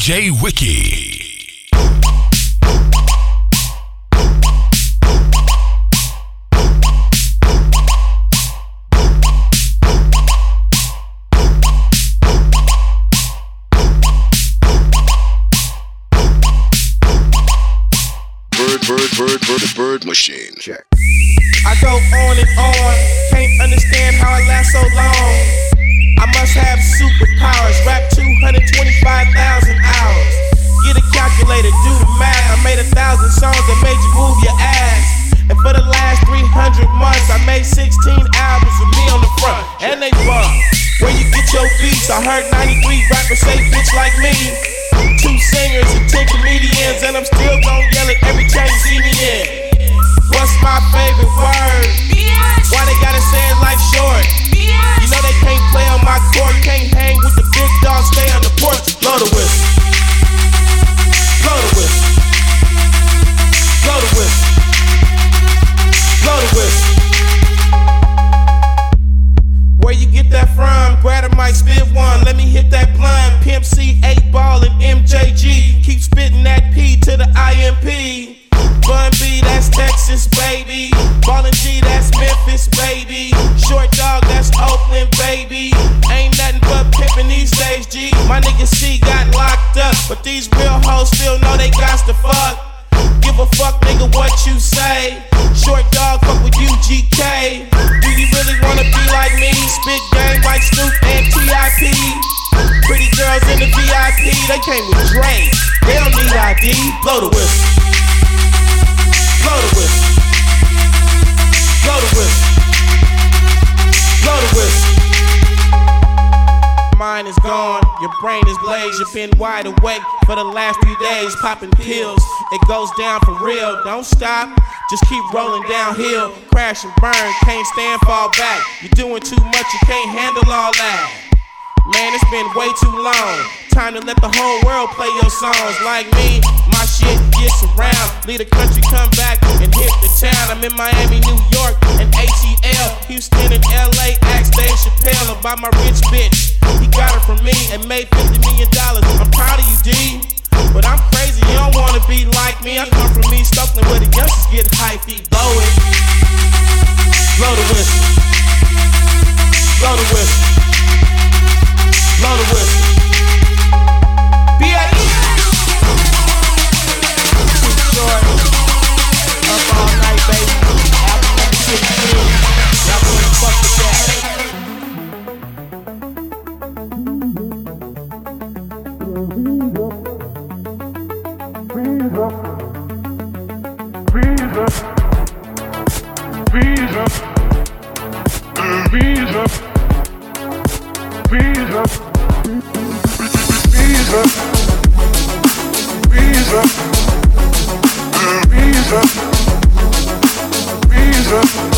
DJ Wiki. Bird, bird, bird, bird, bird machine. Check. I go on and on, can't understand how I last so long. I must have superpowers, rap 225,000 hours. Get a calculator, do the math. I made a thousand songs that made you move your ass. And for the last 300 months, I made 16 albums with me on the front, and they bump. Where you get your beats? I heard 93 rappers say bitch like me. Two singers and 10 comedians, and I'm still gon' yell it every time you see me in. What's my favorite word? Why they gotta say it like short? You know they can't play on my court, can't hang with the big dogs, stay on the porch. Blow the whistle. Blow the whistle. Blow the whistle. Blow the whistle. Where you get that from? Grab a mic, spit one. Let me hit that blind. Pimp C, 8 ball, and MJG. Keep spitting that P to the IMP. Bun B, that's Texas, baby. Ballin' G, that's Memphis, baby. Short dog, that's Oakland, baby. Ain't nothing but pimpin' these days, G. My nigga C got locked up, but these real hoes still know they got to fuck. Give a fuck, nigga, what you say. Short dog, fuck with UGK. Do you really wanna be like me? Spit game like Snoop and TIP. Pretty girls in the VIP, they came with Dre. They don't need ID. Blow the whistle. Blow the whistle. Blow the whistle. Blow the whistle. Mine is gone, your brain is glazed. You've been wide awake for the last few days, popping pills. It goes down for real. Don't stop, just keep rolling downhill. Crash and burn, can't stand, fall back. You're doing too much, you can't handle all that. Man, it's been way too long. Time to let the whole world play your songs. Like me, my shit gets around. Leave the country, come back and hit the town. I'm in Miami, New York, and ATL. Houston and LA, ask Dave Chappelle about my rich bitch. He got her from me and made $50 million. I'm proud of you, D. But I'm crazy, you don't wanna be like me. I come from East Oakland where the youngsters get feet, blow it. Blow the whistle. Blow the whistle. The whistle. B.I.E. Short. Up all night, baby. Number 16. Y'all gonna fuck with that. Got,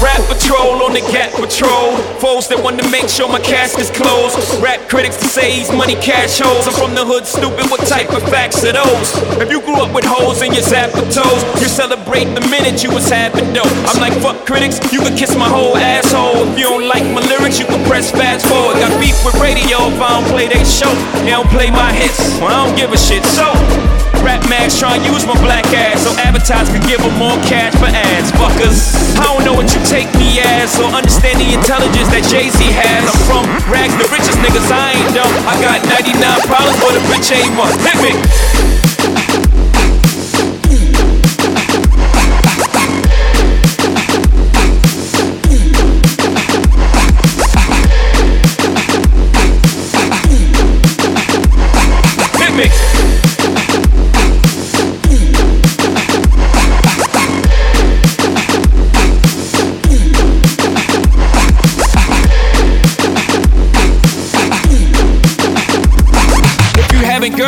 rap patrol on the cat patrol. Foes that want to make sure my casket's closed. Rap critics to say he's money cash holes. I'm from the hood, stupid. What type of facts are those? If you grew up with holes in your zapper toes, you celebrate the minute you was having dope. I'm like, fuck critics, you could kiss my whole asshole. If you don't like my lyrics, you can press fast forward. Got beef with radio if I don't play they show. They don't play my hits, well, I don't give a shit. So, Rap Max trying to use my black ass so advertisers can give them more cash for ads. Fuckers, I don't know what you take me as or understand the intelligence that Jay Z has. I'm from rags, the richest niggas, I ain't dumb. I got 99 problems, but a bitch ain't one. Hit me.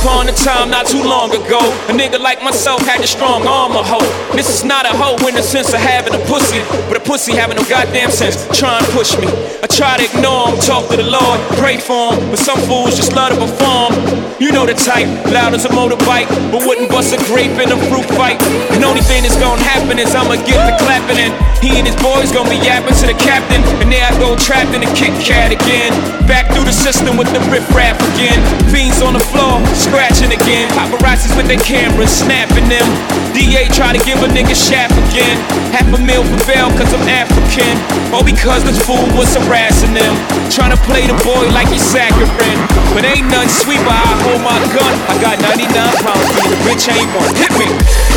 Upon a time, not too long ago, a nigga like myself had the strong arm a hoe. This is not a hoe in the sense of having a pussy, but a pussy having no goddamn sense. Try and push me. I try to ignore him, talk to the Lord, pray for him, but some fools just love to perform. You know the type, loud as a motorbike, but wouldn't bust a grape in a fruit fight. And only thing that's gonna happen is I'ma get the clapping, and he and his boys gonna be yapping to the captain, and there I go trapped in the Kit Kat again. Back through the system with the riff rap again. Fiends on the floor, scratching again. Paparazzis with their cameras, snapping them. DA try to give a nigga shaft again. Half a meal for bail cause I'm African. Or because this fool was harassing them. Trying to play the boy like he's saccharine. But ain't nothing sweet, but I hold my gun. I got 99 pounds, but the bitch ain't one. Hit me.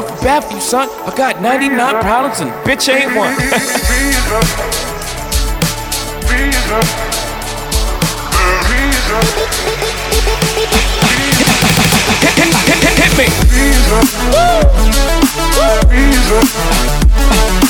Girl problems, I feel bad for you, son. I got 99 problems and bitch ain't one. hit, hit, hit, hit, hit me. Hit me.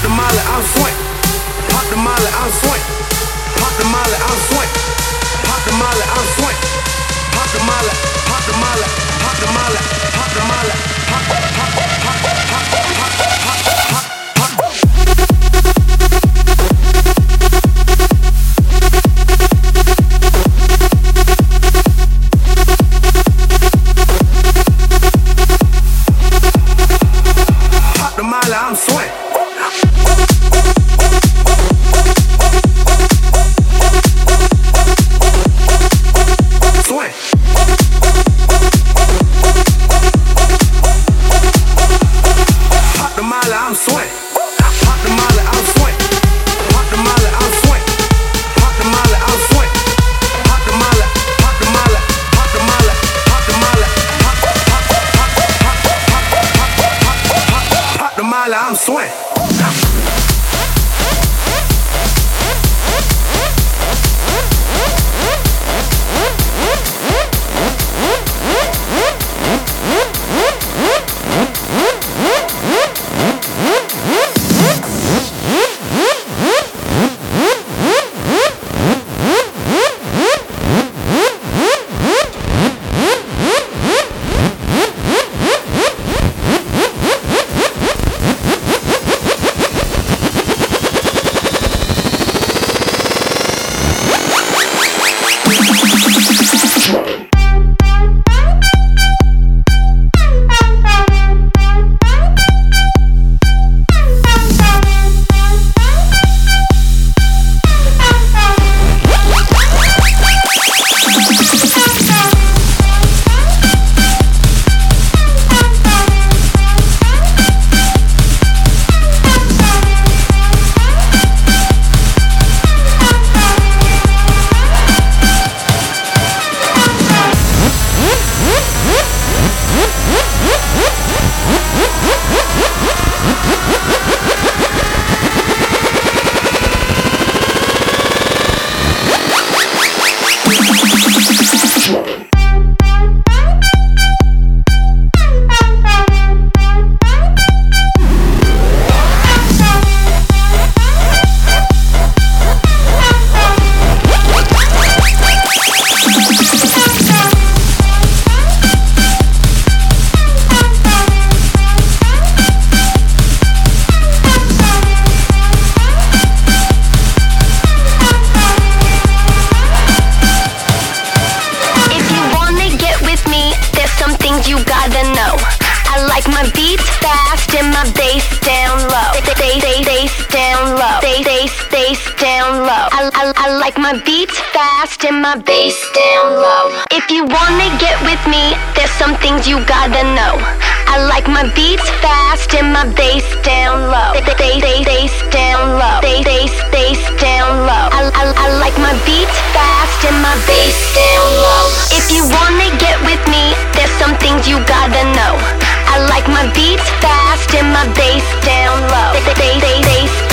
Pop the molly, I'm swing. Pop the molly, I'm swing. Pop the molly, I'm swing. Pop the molly, I'm swing. Pop the molly, pop the molly, pop the molly, pop the molly, pop, pop, pop, pop, pop, pop, pop, pop, pop. my bass down low. If you wanna get with me, there's some things you gotta know. I like my beats fast and my bass down low. Bass, bass, bass,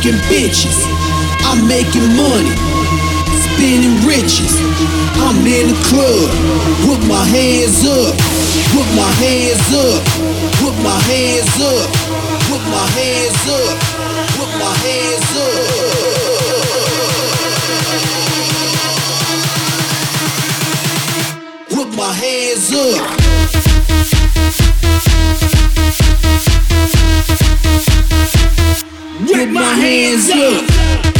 fucking bitches. I'm making money, spending riches. I'm in the club with my hands up, with my hands up, with my hands up, with my hands up, with my hands up. With my hands up. get my hands up.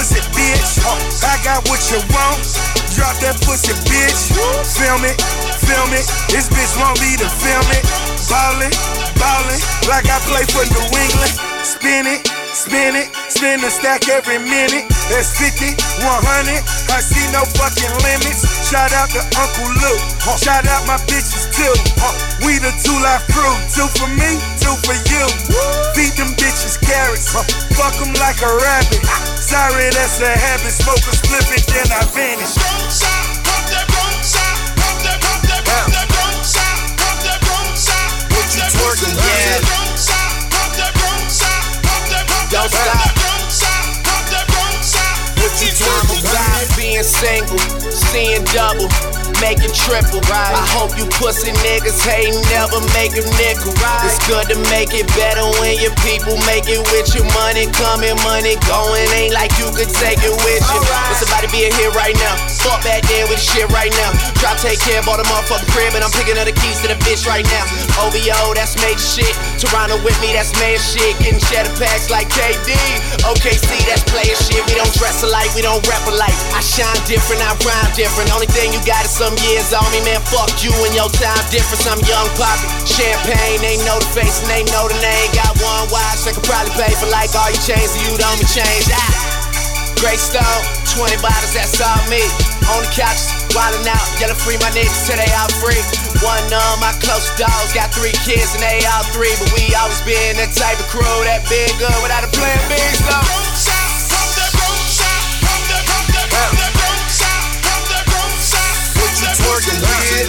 Pussy, bitch. I got what you want, drop that pussy, bitch. Film it, film it, this bitch want me to film it. Ballin', ballin', like I play for New England. Spin it, spin it, spin the stack every minute. That's 50, 100, I see no fucking limits. Shout out to Uncle Luke, shout out my bitches too. We the 2 Live Crew, two for me, two for you. Feed them bitches carrots, fuck them like a rabbit. Sorry, that's a habit, smoke a split it, then I vanish. What you twerking with? Don't stop. What you twerking Stop. With? being single, seeing double, making triple. I hope you pussy niggas hate never make a nickel. It's good to make it better when your people make it with your money coming, money going. Ain't like you could take it with you. It's about to be a hit right now. Fuck back there with shit right now. Drop, take care, bought a motherfucking crib, and I'm picking up the keys to the bitch right now. OVO, that's major shit. Toronto with me, that's man shit. Getting cheddar packs like KD. OKC, that's player shit. We don't dress alike, we don't rap alike. I shine different, I rhyme different. Only thing you got is some years on me, man. Fuck you and your time difference. I'm young poppy. Champagne, they know the face and they know the name. Got one watch, I could probably pay for like all your chains, you don't be change. Ah. Great stone, 20 bottles, that's all me. On the couch, wildin' out, yelling free my niggas till they all free. One of my close dogs got three kids and they all three, but we always been that type of crew that been good without a plan B. So. What you twerking with?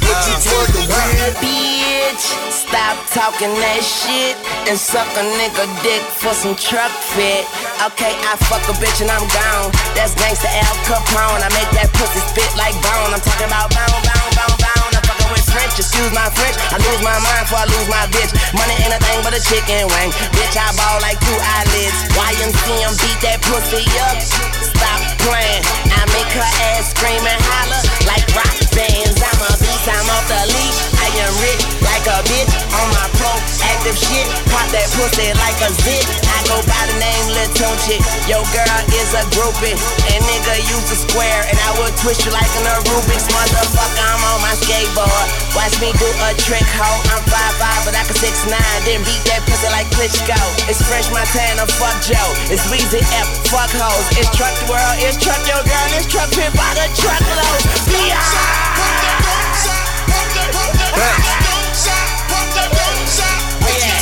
What you twerking with? Bitch, stop talking that shit and suck a nigga dick for some truck fit. Okay, I fuck a bitch and I'm gone. That's gangsta Al Capone. I make that pussy spit like bone. I'm talking about bone, bone, bone, bone. French, excuse my French. I lose my mind before I lose my bitch. Money ain't a thing but a chicken wing. Bitch, I ball like two eyelids. YMCM beat that pussy up. Stop playing. I make her ass scream and holler like rock bands. I'm a beast, I'm off the leash. I am rich like a bitch on my pro active shit. Pop that pussy like a zit. I go by the name Lil Tunechi. Yo, girl is a groupie. And nigga use a square. And I will twist you like an Rubik's motherfucker. I'm on my skateboard. Watch me do a trick, ho. I'm 5'5, but I can 6'9. Then beat that pussy like Klitschko. It's Fresh Montana, fuck Joe. It's Weezy F, fuck hoes. It's Truck the World, it's Truck Your Girl, it's Truck Pit by the truckload.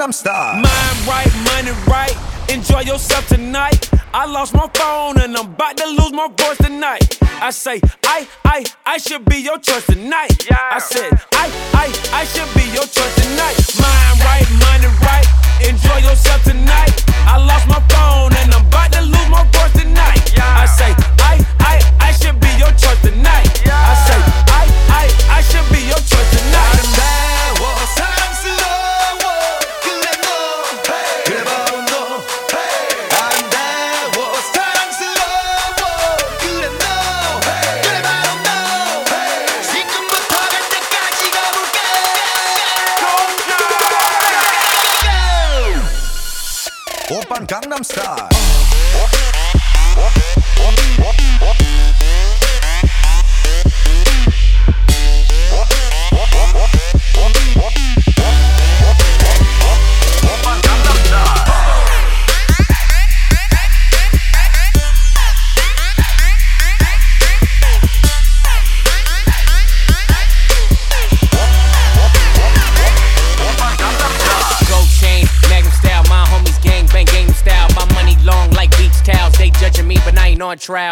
Gangnam Style. Mind right, money right. Enjoy yourself tonight. I lost my phone and I'm about to lose my voice tonight. I say, I, I, I should be your choice tonight. Yeah. I said, I, I, I should be your choice tonight. Mind right, money right. Enjoy yourself tonight. I lost my phone.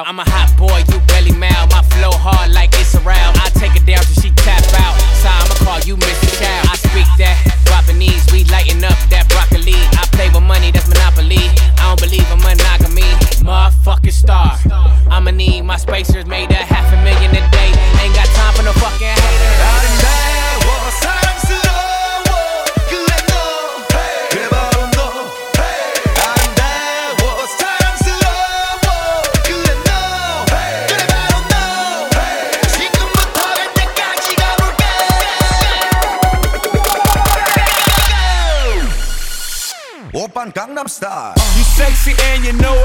I'm a star. You sexy and you know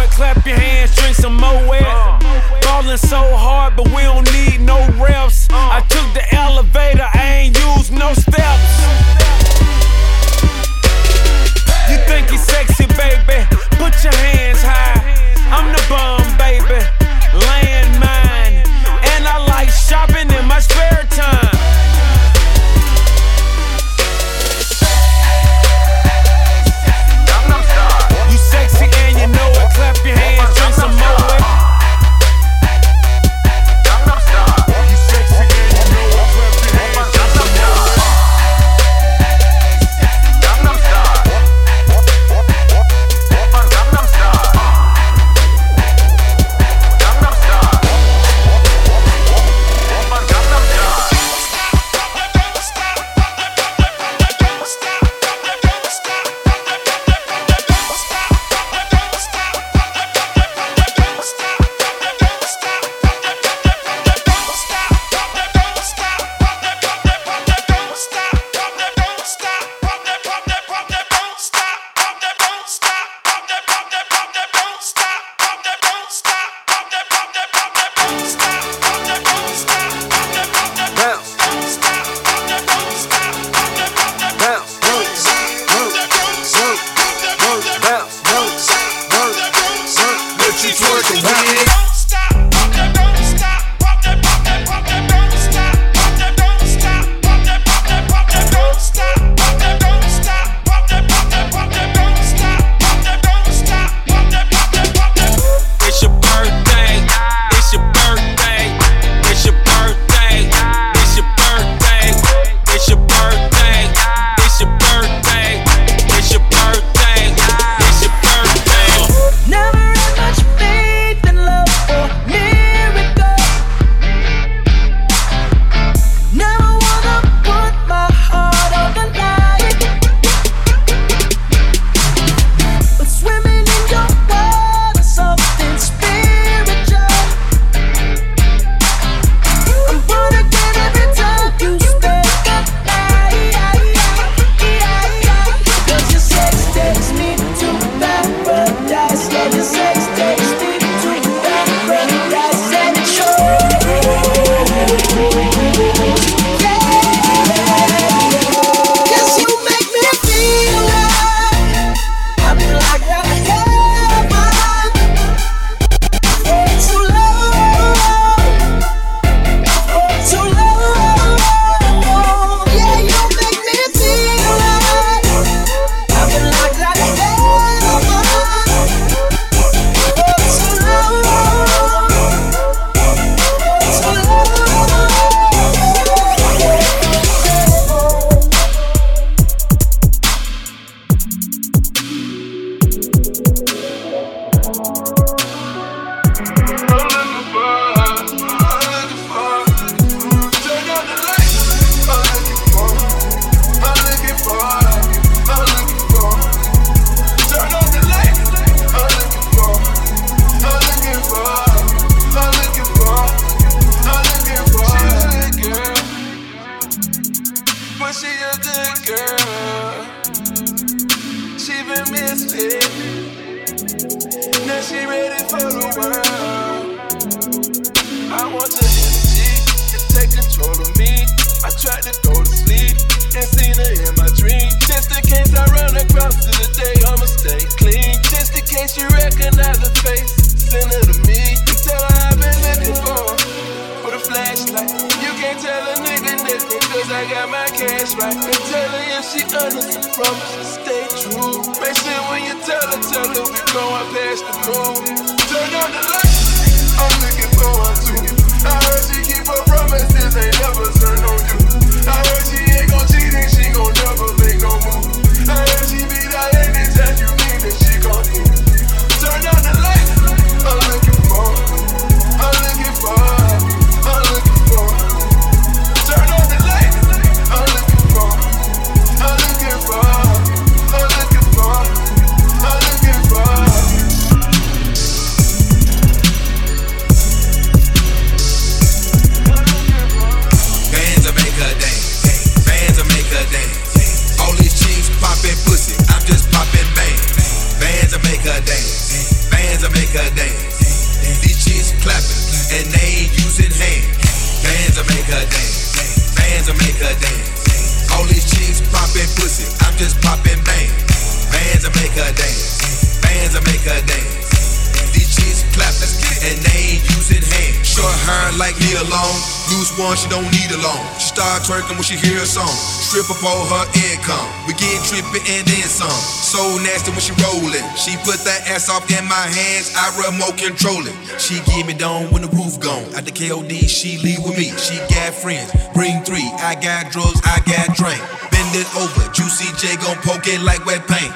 all her income. We get trippy and then some. So nasty when she rollin'. She put that ass off in my hands. I remote control it. She give me down when the roof gone. At the KOD, she leave with me. She got friends. Bring three. I got drugs. I got drink. Bend it over. Juicy J gon' poke it like wet paint.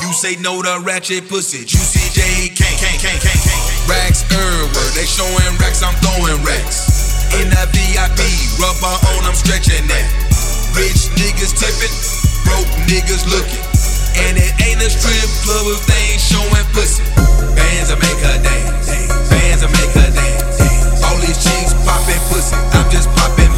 You say no to ratchet pussy. Juicy J can't, can't, can't, can't, can't. Racks everywhere. They showing racks. I'm throwing racks. In the VIP, rubber on, I'm stretching that. Rich niggas tipping, broke niggas looking. And it ain't a strip club if they ain't showing pussy. Bands will make her dance. Bands will make her dance. All these chicks popping pussy. I'm just popping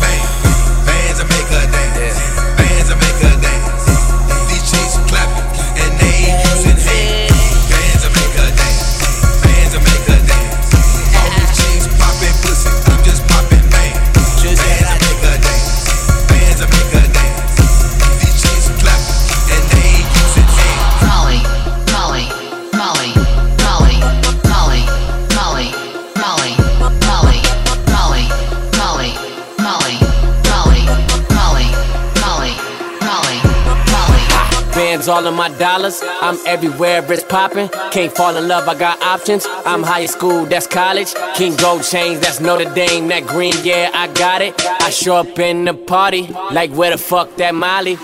Bands all of my dollars. I'm everywhere, it's popping. Can't fall in love, I got options. I'm high school, that's college. King Gold chains, that's Notre Dame. That green, yeah, I got it. I show up in the party, like where the fuck that Molly?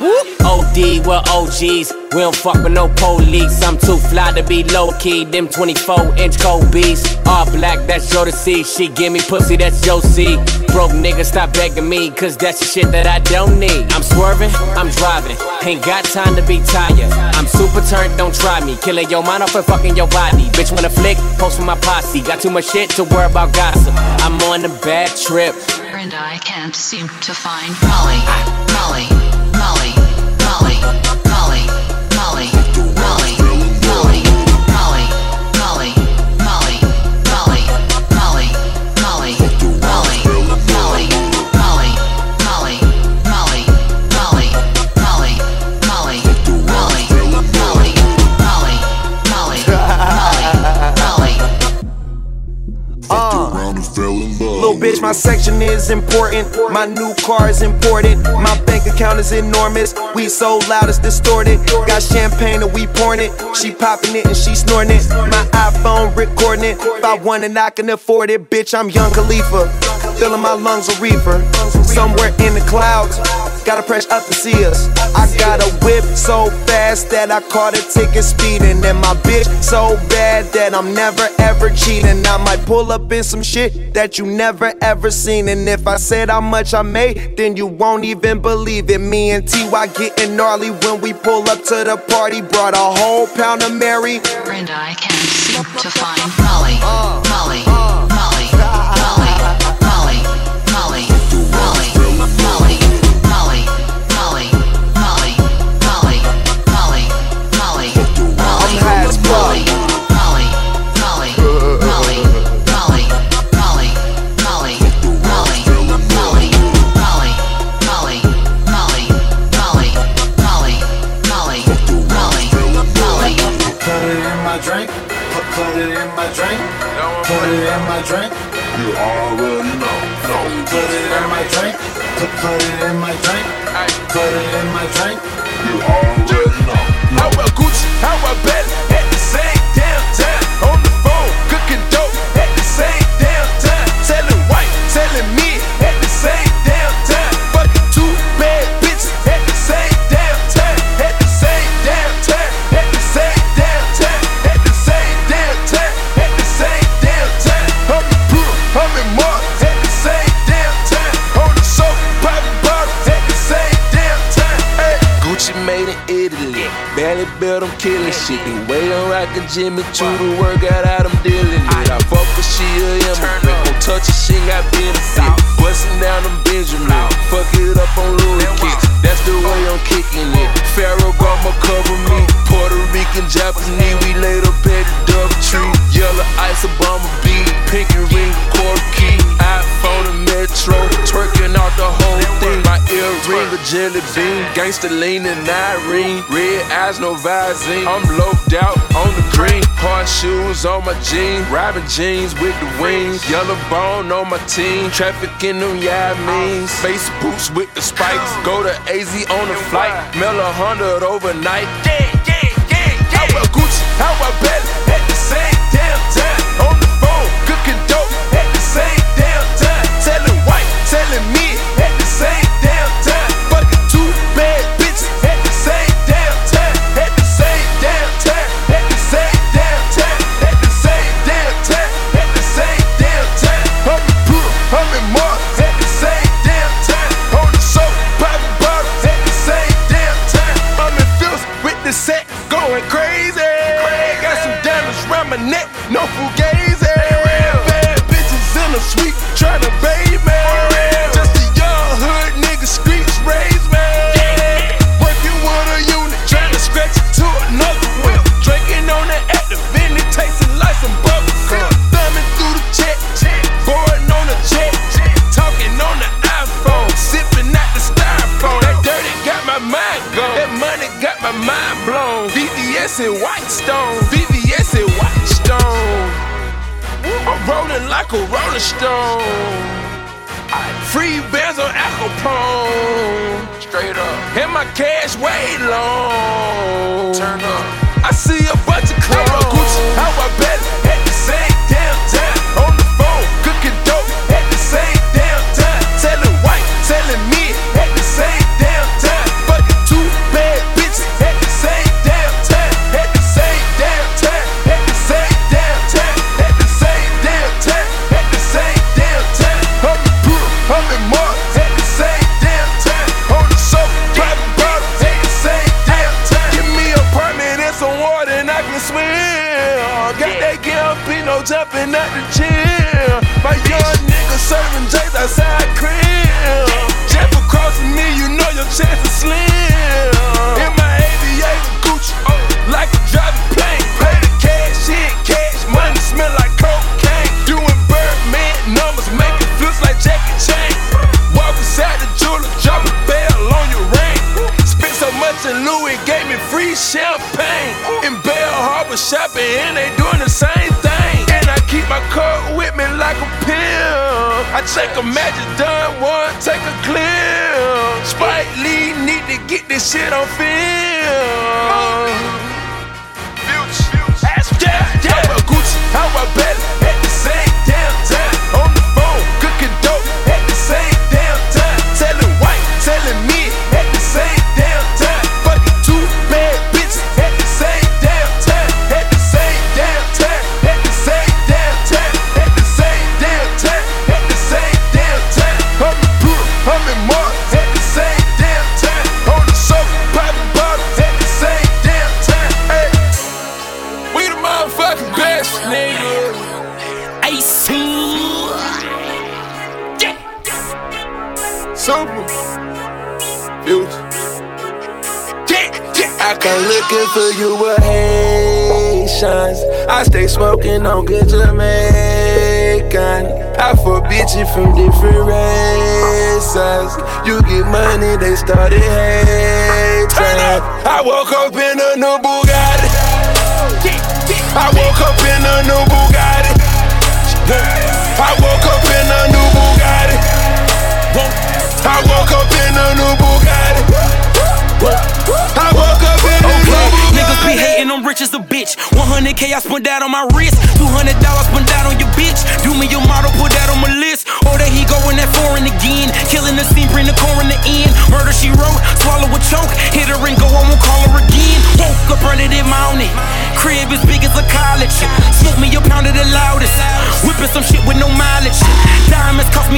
OD, we're OGs. We don't fuck with no police. I'm too fly to be low key. Them 24 inch beats. All black, that's Joe to see. She give me pussy, that's C. Broke nigga, stop begging me, cause that's the shit that I don't need. I'm swerving, I'm driving. Ain't got time to be tired. I'm super turned, don't try me. Killing your mind off and fucking your body. Bitch, wanna flick, post with my posse. Got too much shit to worry about gossip. I'm on a bad trip. And I can't seem to find Molly, Molly, little bitch, my section is important. My new car is important. My bank account is enormous. We so loud it's distorted. Got champagne and we pouring it. She popping it and she snorting it. My iPhone recording it. If I want it, I can afford it. Bitch, I'm Young Khalifa. Filling my lungs a reefer. Somewhere in the clouds. Gotta press up to see us. I got a whip so fast that I caught a ticket speeding. And my bitch so bad that I'm never ever cheating. I might pull up in some shit that you never ever seen. And if I said how much I made, then you won't even believe it. Me and TY getting gnarly when we pull up to the party. Brought a whole pound of Mary. And I can't seem to find Molly, Molly, Molly, Molly, in my drink. You already know. No. Put it in my drink. Put it in my drink. Put it in my drink. You already know. No. How about Gucci? How about Bentley? killing shit. The way I'm rockin' Jimmy to the workout out, I'm dealing with. I fuck with she a immigrant, gon' touch a shit, got benefit. Bustin' down them Benjamin, fuck it up on Louis kicks. That's the way I'm kicking it. Pharaoh brought my cover me. Puerto Rican, Japanese, we laid up at the Dove Tree. Yellow ice, Obama beat, pink and ring, core key retro, twerking out the whole thing. My earring, a jelly bean, gangsta leanin' and Irene. Red eyes, no visine. I'm loped out on the green. Hard shoes on my jeans, robbing jeans with the wings. Yellow bone on my team, trafficking them yeah means. Face boots with the spikes, go to AZ on the flight. Mail a hundred overnight. Yeah, yeah, yeah, yeah. How about Gucci? How about Bentley? telling me.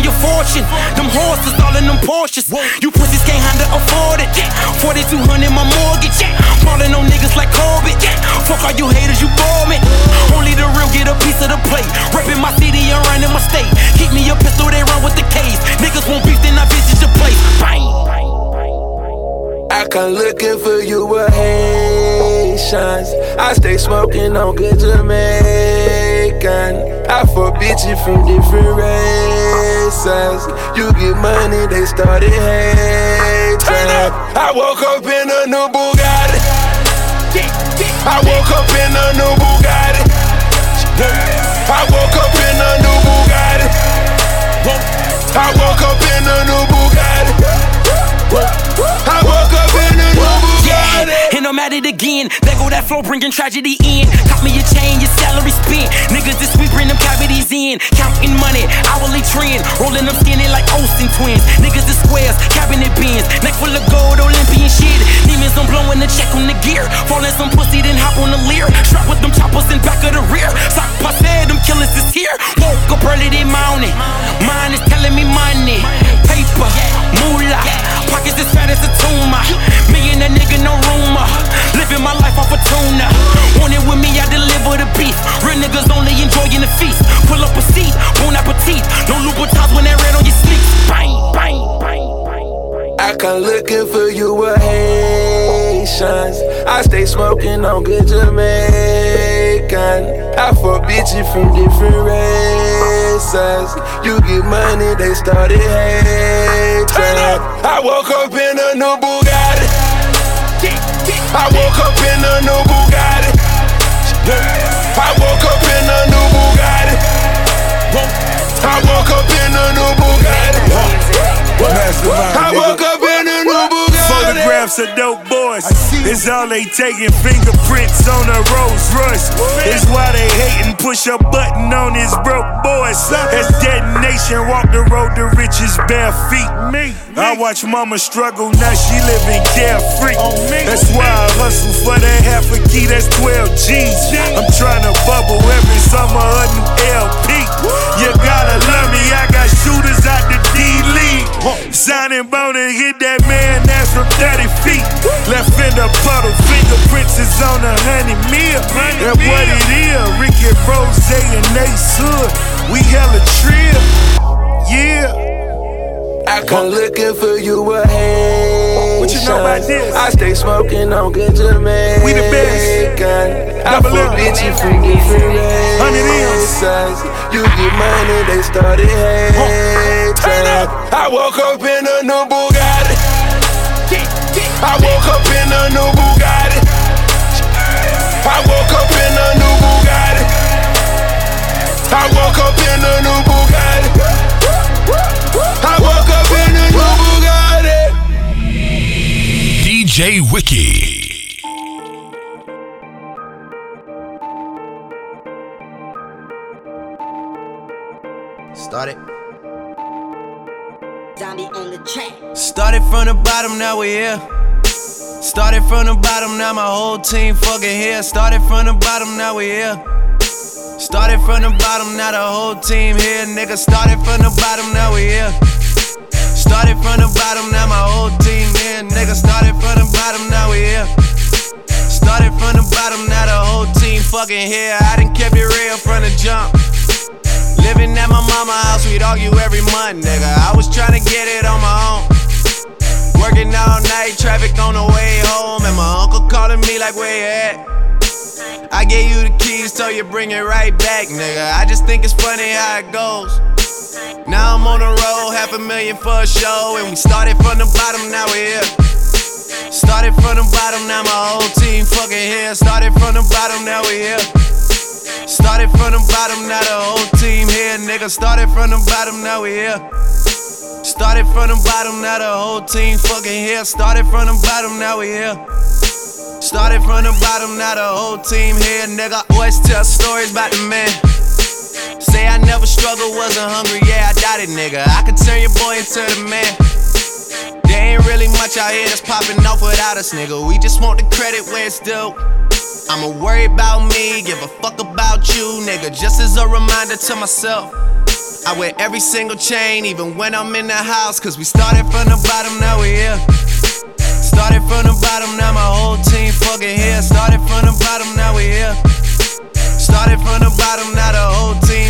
Me a fortune. Them horses all in them Porsches. You pussies can't handle afford it. 4200 my mortgage. Falling on niggas like Corbett. Fuck all you haters, you bore me. Only the real get a piece of the plate. Reppin' my city and running my state. Keep me a pistol, they run with the case. Niggas won't beef, then I visit your place. Bang. I come looking for you with Haitians. I stay smoking on good Jamaican. I fuck bitches from different races. You get money, they started hating. I woke up in a new Bugatti. I woke up in a new Bugatti. I woke up in a new Bugatti. I woke up in a new Bugatti. I woke I'm at it again. There go that flow, bringing tragedy in. Cop me a chain, your salary spent. Niggas this week bring them cavities in. Counting money, hourly trend. Rolling them skinny like Olsen twins. Niggas the squares, cabinet bins. Neck full of gold, Olympian shit. Demons, I'm blowing the check on the gear. Falling some pussy, then hop on the Lear. Strap with them choppers in back of the rear. Sock passe, them killers is here. Woke up early this morning. Mine is telling me money. Paper, moolah. Pockets as fat as a tumor. Me and that nigga, no rumor. Living my life off a tuna. Want it with me, I deliver the beef. Real niggas only enjoying the feast. Pull up a seat, bon appetit. No Louboutins when that red on your sleeves. Bang, bang, bang. I come looking for you with Haitians. I stay smoking on good Jamaican. I fuck bitches from different races. You get money, they started hating. I woke up in a new Bugatti. I woke up in a new Bugatti. I woke up in a new Bugatti. I woke up in a new Bugatti. I woke up Photographs of dope boys. It's all they taking. Fingerprints on a Rolls Royce. It's why they hating. Push a button on his broke boys. As detonation, walk the road to riches bare feet. Me. I watch mama struggle, now she living carefree. That's why I hustle for that half a key, that's 12 G's. I'm trying to bubble every summer a new LP. You gotta love me, I got shooters out the. Signing bone and hit that man, that's from 30 feet. Left in the puddle, fingerprints is on a honey meal. That's what it is. Ricky Rose and Ace Hood, we hella trill. Yeah. I come looking for you with Haitians. What you know about this? I stay smoking on good Jamaican. We the best. I Double fuck M. bitches from different Hundred M's. You get money, they started hating. I woke up in a new Bugatti. I woke up in a new Bugatti. I woke up in a new Bugatti. I woke up in a new Bugatti. DJ Wiki. Started. Zombie on the track. Started from the bottom, now we here. Started from the bottom, now my whole team fucking here. Started from the bottom, now we here. Started from the bottom, now the whole team here. Nigga, started from the bottom, now we here. Started from the bottom, now my whole team here. Nigga, started from the bottom, now we here. Started from the bottom, now the whole team fucking here. I done kept it real from the jump. Living at my mama house, we'd argue every month, nigga. I was trying to get it on my own. Working all night, traffic on the way home, and my uncle calling me like, where you at? I gave you the keys, so you bring it right back, nigga. I just think it's funny how it goes. Now I'm on the road, half a million for a show, and we started from the bottom, now we're here. Started from the bottom, now my whole team fucking here. Started from the bottom, now we here. Started from the bottom, now the whole team here, nigga. Started from the bottom, now we here. Started from the bottom, now the whole team fucking here. Started from the bottom, now we here. Started from the bottom, now the whole team here, nigga. Always tell stories about the man. Say I never struggled, wasn't hungry, yeah, I doubt it, nigga. I could turn your boy into the man. There ain't really much out here that's popping off without us, nigga. We just want the credit where it's due. I'ma worry about me, give a fuck about you, nigga. Just as a reminder to myself. I wear every single chain, even when I'm in the house. Cause we started from the bottom, now we here. Started from the bottom, now my whole team fucking here. Started from the bottom, now we here. Started from the bottom, now the whole team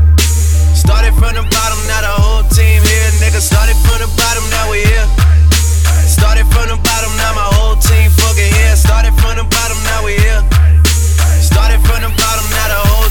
Started from the bottom, now the whole team here, nigga. Started from the bottom, now we here. Started from the bottom, now my whole team fucking here. Started from the bottom, now we here. Started from the bottom, now the whole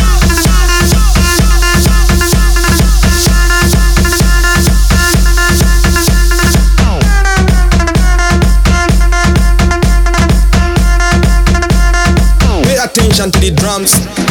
attention to the drums.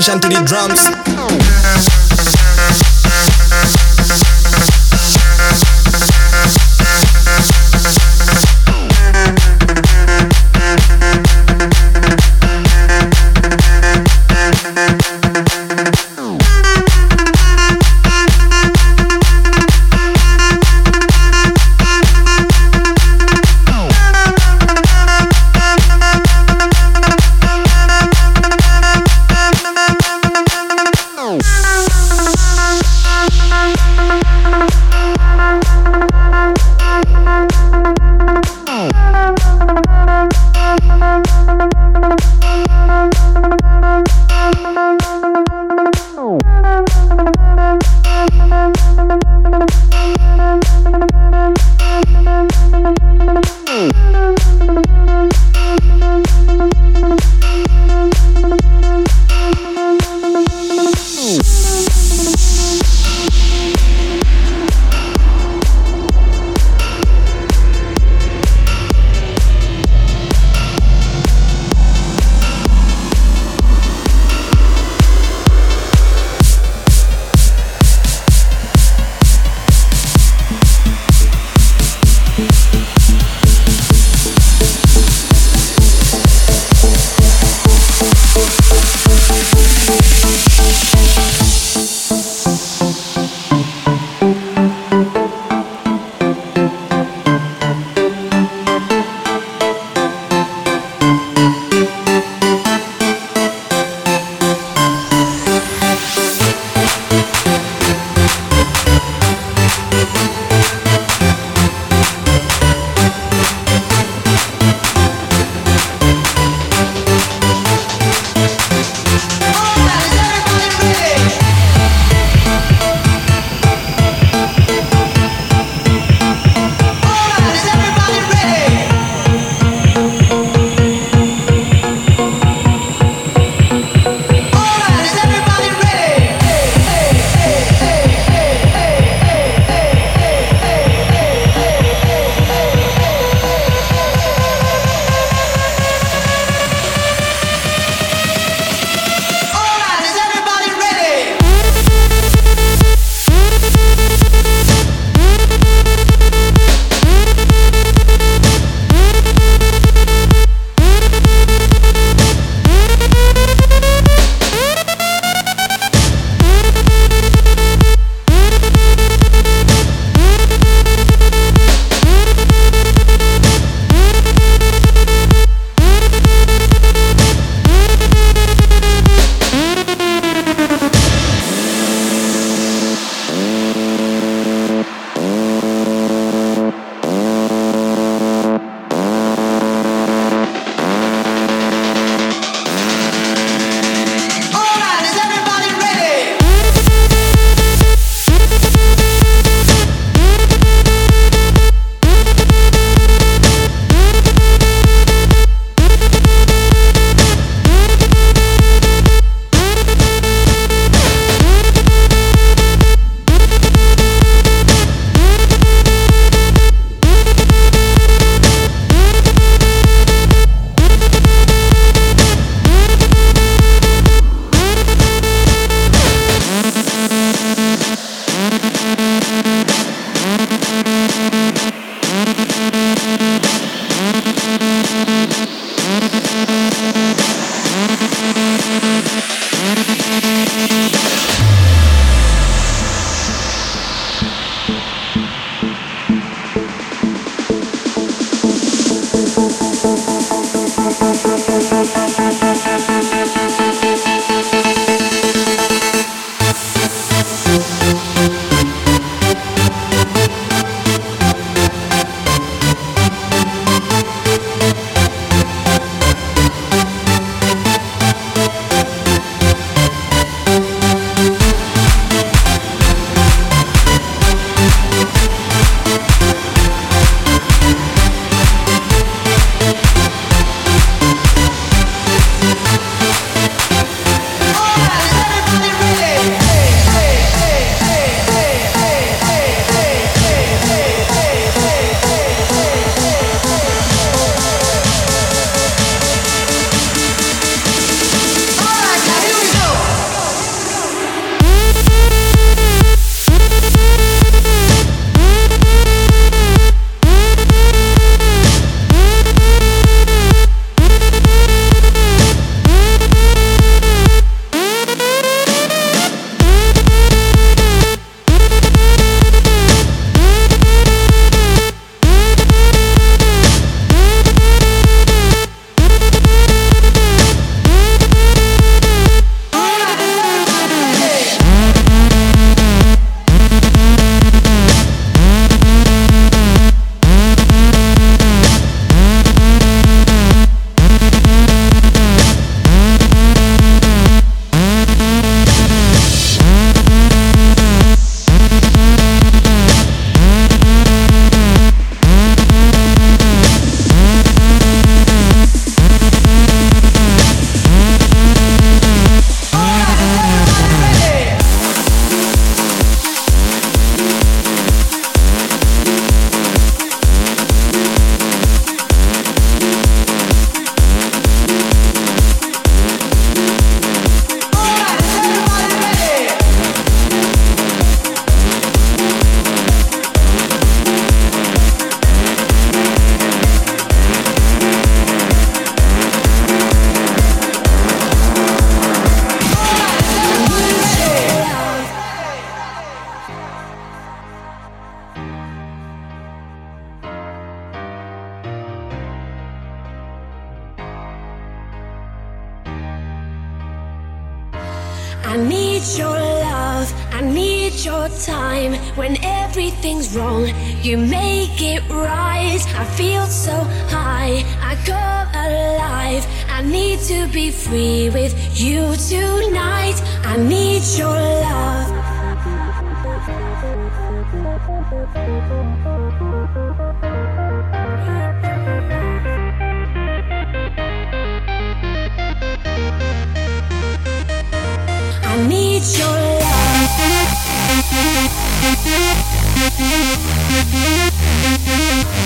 attention to the drums. Everything's wrong. You make it right. I feel so high. I go alive. I need to be free with you tonight. I need your love. I need your love. Thank you.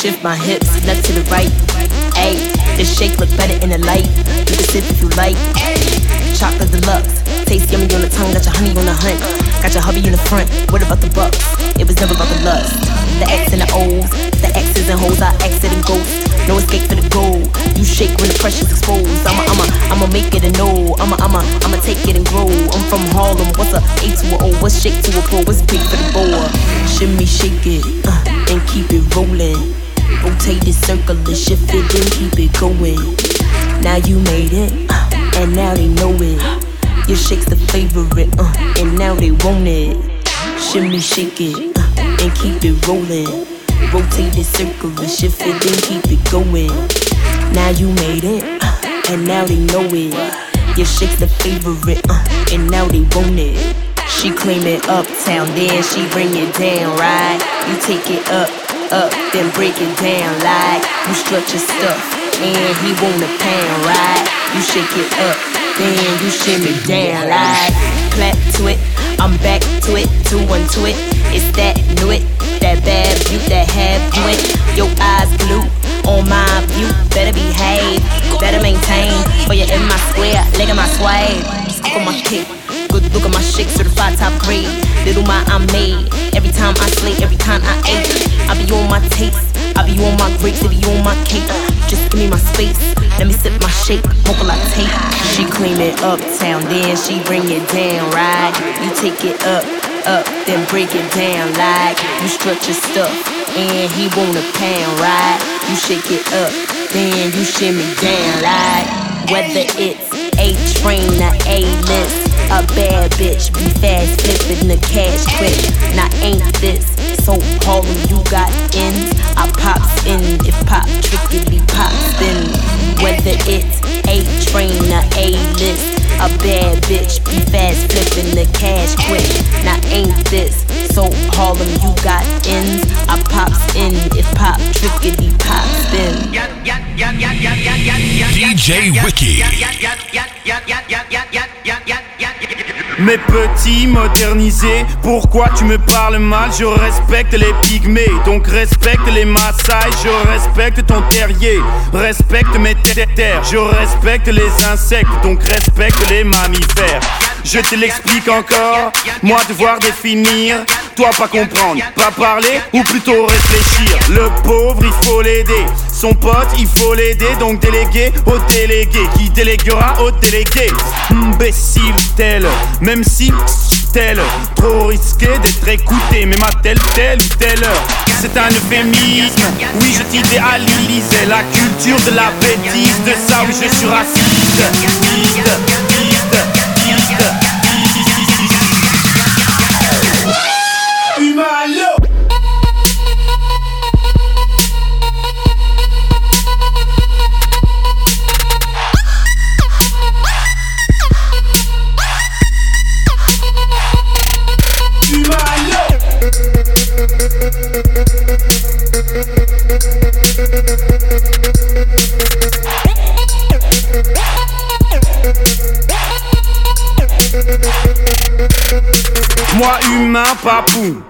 Shift my hips, left to the right. Ayy, this shake look better in the light. You can sip if you like. Chocolate deluxe, taste yummy on the tongue, got your honey on the hunt. Got your hubby in the front. What about the bucks? It was never about the lust. The X and the O's, the X's and hoes, I exit and ghost. No escape for the goal. You shake when the pressure's exposed. I'ma, I'ma, I'ma make it a no. I'ma, I'ma, I'ma take it and grow. I'm from Harlem. What's a A to a O? What's shake to a pro? What's big for the boa? Shimmy, shake it, uh, and keep it rolling. Rotate it, circle shift it, then keep it going. Now you made it, uh, and now they know it. Your shake's the favorite, uh, and now they want it. Shimmy, shake it, uh, and keep it rolling. Rotate it, circle shift it, then keep it going. Now you made it, uh, and now they know it. Your shake's the favorite, uh, and now they want it. She claim it uptown, then she bring it down, right? You take it up, up, then break it down like you strut your stuff, and he want a pound, right? You shake it up, then you shimmy down like clap to it. I'm back to it, two one to it. It's that new it, that bad view that have you. Your eyes glued on my view, better behave, better maintain. For you in my square, leg in my sway. Look at my kick. Good look at my shake, certified top grade. Little my I made. Every time I slay, every time I ate. I be on my taste, I be on my grapes, it be on my cake. Just give me my space, let me sip my shake, mocha latte. She clean it uptown, then she bring it down, right? You take it up, up, then break it down like you stretch your stuff, and he want a pound, right? You shake it up, then you shimmy down like whether it's A train or A list. A bad bitch, be fast flipping the cash quick. Now ain't this so Harlem? You got ends, I pops in if pop trickily pops in. Whether it's A train or A list, a bad bitch, be fast flipping the cash quick. Now ain't this so Harlem? You got ends, I pops in if pop trickily pops in. DJ Wiki. Mes petits modernisés, pourquoi tu me parles mal? Je respecte les pygmées, donc respecte les Maasai. Je respecte ton terrier, respecte mes terres. Je respecte les insectes, donc respecte les mammifères. Je te l'explique encore, moi devoir définir, toi pas comprendre, pas parler ou plutôt réfléchir. Le pauvre il faut l'aider, son pote il faut l'aider, donc déléguer au délégué qui déléguera au délégué? Imbécile tel, même si tel, trop risqué d'être écouté, même à telle telle ou telle heure. C'est un euphémisme, oui je t'idéalisais la culture de la bêtise, de ça oui je suis raciste. Humain, papou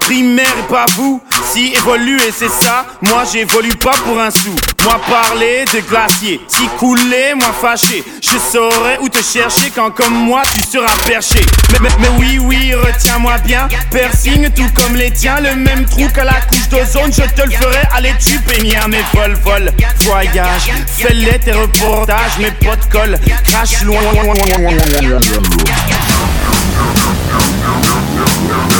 Primaire et pas vous. Si évoluer c'est ça Moi j'évolue pas pour un sou. Moi parler de glacier. Si couler, moi fâché. Je saurais où te chercher Quand comme moi tu seras perché. Mais, mais, mais oui oui retiens-moi bien. Piercing tout comme les tiens. Le même trou qu'à la couche d'ozone. Je te le ferai. Aller tu pénière Mes vol vol. Voyage. Fais-les tes reportages Mes potes collent. Crash loin Yeah.